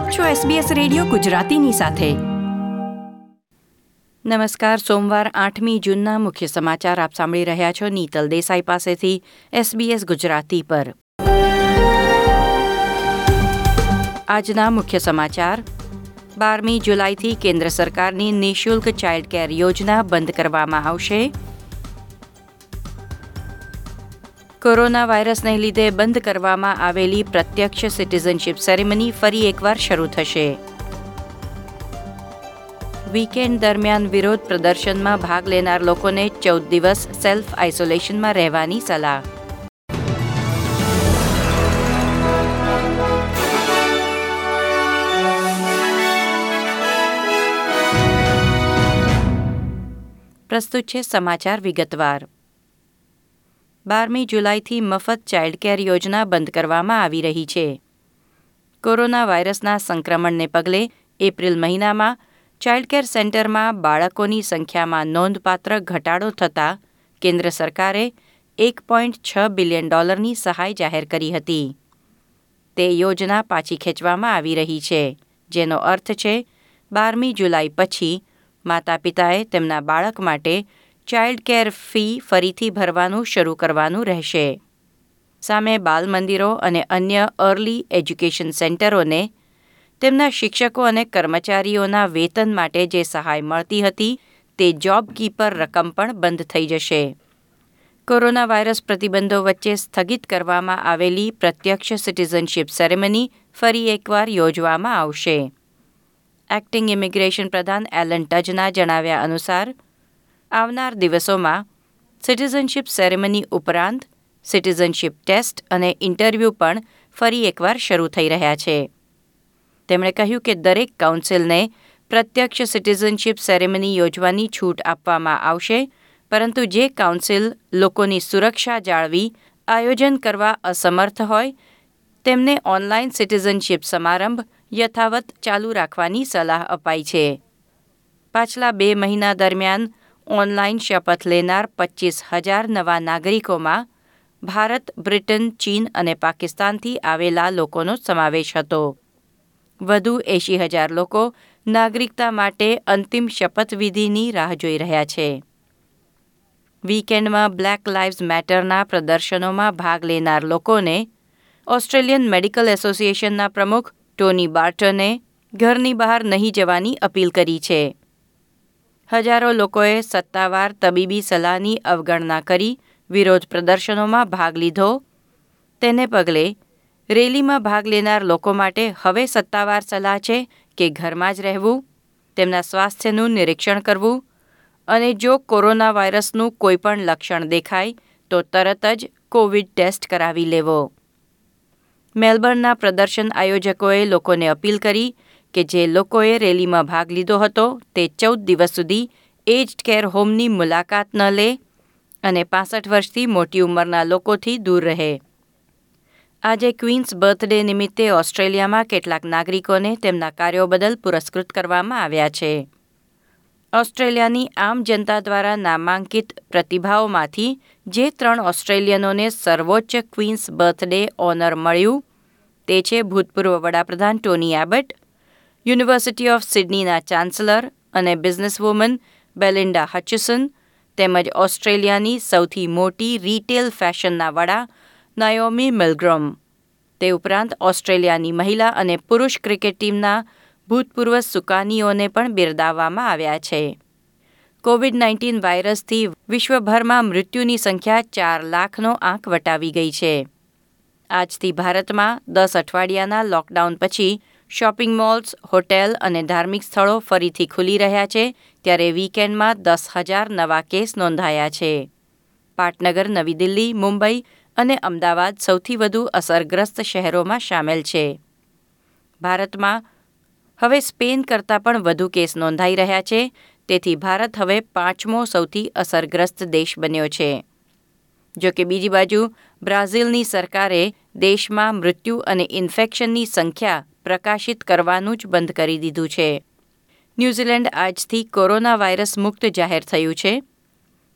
આપ છો SBS radio ગુજરાતીની સાથે. નમસ્કાર, સોમવાર આઠમી જૂનના મુખ્ય સમાચાર આપ સાંભળી રહ્યા છો નીતલ દેસાઈ પાસેથી SBS ગુજરાતી પર. આજના મુખ્ય સમાચાર. બારમી જુલાઈથી કેન્દ્ર સરકારની નિઃશુલ્ક ચાઇલ્ડ કેર યોજના બંધ કરવામાં આવશે. કોરોના વાયરસને લીધે બંધ કરવામાં આવેલી પ્રત્યક્ષ સિટીઝનશીપ સેરેમની ફરી એકવાર શરૂ થશે. વીકેન્ડ દરમિયાન વિરોધ પ્રદર્શનમાં ભાગ લેનાર લોકોને ચૌદ દિવસ સેલ્ફ આઇસોલેશનમાં રહેવાની સલાહ. પ્રસ્તુત છે સમાચાર વિગતવાર. બારમી જુલાઈથી મફત ચાઇલ્ડ કેર યોજના બંધ કરવામાં આવી રહી છે. કોરોના વાયરસના સંક્રમણને પગલે એપ્રિલ મહિનામાં ચાઇલ્ડ કેર સેન્ટરમાં બાળકોની સંખ્યામાં નોંધપાત્ર ઘટાડો થતાં કેન્દ્ર સરકારે એક પોઈન્ટ છ બિલિયન ડોલરની સહાય જાહેર કરી હતી. તે યોજના પાછી ખેંચવામાં આવી રહી છે, જેનો અર્થ છે, બારમી જુલાઈ પછી માતા પિતાએ તેમના બાળક માટે ચાઇલ્ડ કેર ફી ફરીથી ભરવાનું શરૂ કરવાનું રહેશે. સામે બાલ મંદિરો અને અન્ય અર્લી એજ્યુકેશન સેન્ટરોને તેમના શિક્ષકો અને કર્મચારીઓના વેતન માટે જે સહાય મળતી હતી, તે જોબ કીપર રકમ પણ બંધ થઈ જશે. કોરોના વાયરસ પ્રતિબંધો વચ્ચે સ્થગિત કરવામાં આવેલી પ્રત્યક્ષ સિટીઝનશીપ સેરેમની ફરી એકવાર યોજવામાં આવશે. એક્ટિંગ ઇમિગ્રેશન પ્રધાન એલન ટજના જણાવ્યા અનુસાર આવનાર દિવસોમાં સિટીઝનશીપ સેરેમની ઉપરાંત સિટીઝનશીપ ટેસ્ટ અને ઇન્ટરવ્યૂ પણ ફરી એકવાર શરૂ થઈ રહ્યા છે. તેમણે કહ્યું કે દરેક કાઉન્સિલને પ્રત્યક્ષ સિટીઝનશીપ સેરેમની યોજવાની છૂટ આપવામાં આવશે, પરંતુ જે કાઉન્સિલ લોકોની સુરક્ષા જાળવી આયોજન કરવા અસમર્થ હોય, તેમને ઓનલાઈન સિટીઝનશીપ સમારંભ યથાવત ચાલુ રાખવાની સલાહ અપાઈ છે. પાછલા બે મહિના દરમિયાન ઓનલાઈન શપથ લેનાર પચીસ હજાર નવા નાગરિકોમાં ભારત, બ્રિટન, ચીન અને પાકિસ્તાનથી આવેલા લોકોનો સમાવેશ હતો. વધુ એંશી હજાર લોકો નાગરિકતા માટે અંતિમ શપથવિધિની રાહ જોઈ રહ્યા છે. વીકેન્ડમાં બ્લેક લાઇવ્સ મેટરના પ્રદર્શનોમાં ભાગ લેનાર લોકોને ઓસ્ટ્રેલિયન મેડિકલ એસોસિએશનના પ્રમુખ ટોની બાર્ટને ઘરની બહાર નહીં જવાની અપીલ કરી છે. હજારો લોકોએ સત્તાવાર તબીબી સલાહની અવગણના કરી, વિરોધ પ્રદર્શનોમાં ભાગ લીધો. તેને પગલે રેલીમાં ભાગ લેનાર લોકો માટે હવે સત્તાવાર સલાહ છે કે ઘરમાં જ રહેવું, તેમના સ્વાસ્થ્યનું નિરીક્ષણ કરવું અને જો કોરોના વાયરસનું કોઈપણ લક્ષણ દેખાય, તો તરત જ કોવિડ ટેસ્ટ કરાવી લેવો. મેલબર્નના પ્રદર્શન આયોજકોએ લોકોને અપીલ કરી કે જે લોકોએ રેલીમાં ભાગ લીધો હતો તે ચૌદ દિવસ સુધી એજ્ડ કેર હોમની મુલાકાત ન લે અને પાસઠ વર્ષથી મોટી ઉંમરના લોકોથી દૂર રહે. આજે ક્વીન્સ બર્થડે નિમિત્તે ઓસ્ટ્રેલિયામાં કેટલાક નાગરિકોને તેમના કાર્યો બદલ પુરસ્કૃત કરવામાં આવ્યા છે. ઓસ્ટ્રેલિયાની આમ જનતા દ્વારા નામાંકિત પ્રતિભાઓમાંથી જે ત્રણ ઓસ્ટ્રેલિયનોને સર્વોચ્ચ ક્વીન્સ બર્થડે ઓનર મળ્યું, તે છે ભૂતપૂર્વ વડાપ્રધાન ટોની એબટ યુનિવર્સિટી ઓફ સિડનીના ચાન્સલર અને બિઝનેસવુમન બેલિન્ડા હચિસન તેમજ ઓસ્ટ્રેલિયાની સૌથી મોટી રિટેલ ફેશનના વડા નાયોમી મિલગ્રોમ. તે ઉપરાંત ઓસ્ટ્રેલિયાની મહિલા અને પુરુષ ક્રિકેટ ટીમના ભૂતપૂર્વ સુકાનીઓને પણ બિરદાવવામાં આવ્યા છે. કોવિડ નાઇન્ટીન વાયરસથી વિશ્વભરમાં મૃત્યુની સંખ્યા ચાર લાખનો આંક વટાવી ગઈ છે. આજથી ભારતમાં દસ અઠવાડિયાના લોકડાઉન પછી શોપિંગ મોલ્સ, હોટેલ અને ધાર્મિક સ્થળો ફરીથી ખુલી રહ્યા છે, ત્યારે વીકેન્ડમાં દસ હજાર નવા કેસ નોંધાયા છે. પાટનગર, નવી દિલ્હી, મુંબઈ અને અમદાવાદ સૌથી વધુ અસરગ્રસ્ત શહેરોમાં સામેલ છે. ભારતમાં હવે સ્પેન કરતાં પણ વધુ કેસ નોંધાઈ રહ્યા છે, તેથી ભારત હવે પાંચમો સૌથી અસરગ્રસ્ત દેશ બન્યો છે. જો કે બીજી બાજુ, બ્રાઝિલની સરકારે દેશમાં મૃત્યુ અને ઇન્ફેક્શનની સંખ્યા પ્રકાશિત કરવાનું જ બંધ કરી દીધું છે. ન્યૂઝીલેન્ડ આજથી કોરોના વાયરસ મુક્ત જાહેર થયું છે.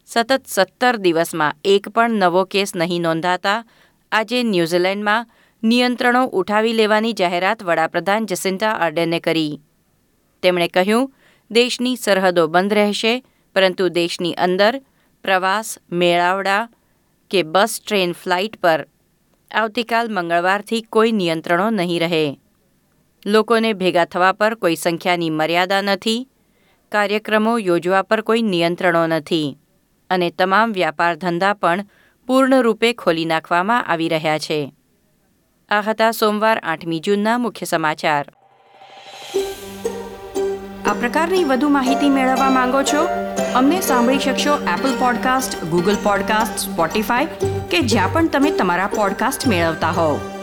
સતત સત્તર દિવસમાં એક પણ નવો કેસ નહીં નોંધાતા આજે ન્યૂઝીલેન્ડમાં નિયંત્રણો ઉઠાવી લેવાની જાહેરાત વડાપ્રધાન જસિન્ટા આર્ડેને કરી. તેમણે કહ્યું, દેશની સરહદો બંધ રહેશે, પરંતુ દેશની અંદર પ્રવાસ, મેળાવડા કે બસ, ટ્રેન, ફ્લાઇટ પર આવતીકાલ મંગળવારથી કોઈ નિયંત્રણો નહીં રહે. લોકોને ભેગા થવા પર કોઈ સંખ્યાની મર્યાદા નથી, કાર્યક્રમો યોજવા પર કોઈ નિયંત્રણો નથી અને તમામ વ્યાપાર ધંધા પણ પૂર્ણરૂપે ખોલી નાખવામાં આવી રહ્યા છે. આ હતા સોમવાર આઠમી જૂનના મુખ્ય સમાચાર. આ પ્રકારની વધુ માહિતી મેળવવા માંગો છો? અમને સાંભળી શકશો Apple podcast Google podcast Spotify કે જ્યાં પણ તમે તમારા પોડકાસ્ટ મેળવતા હોવ.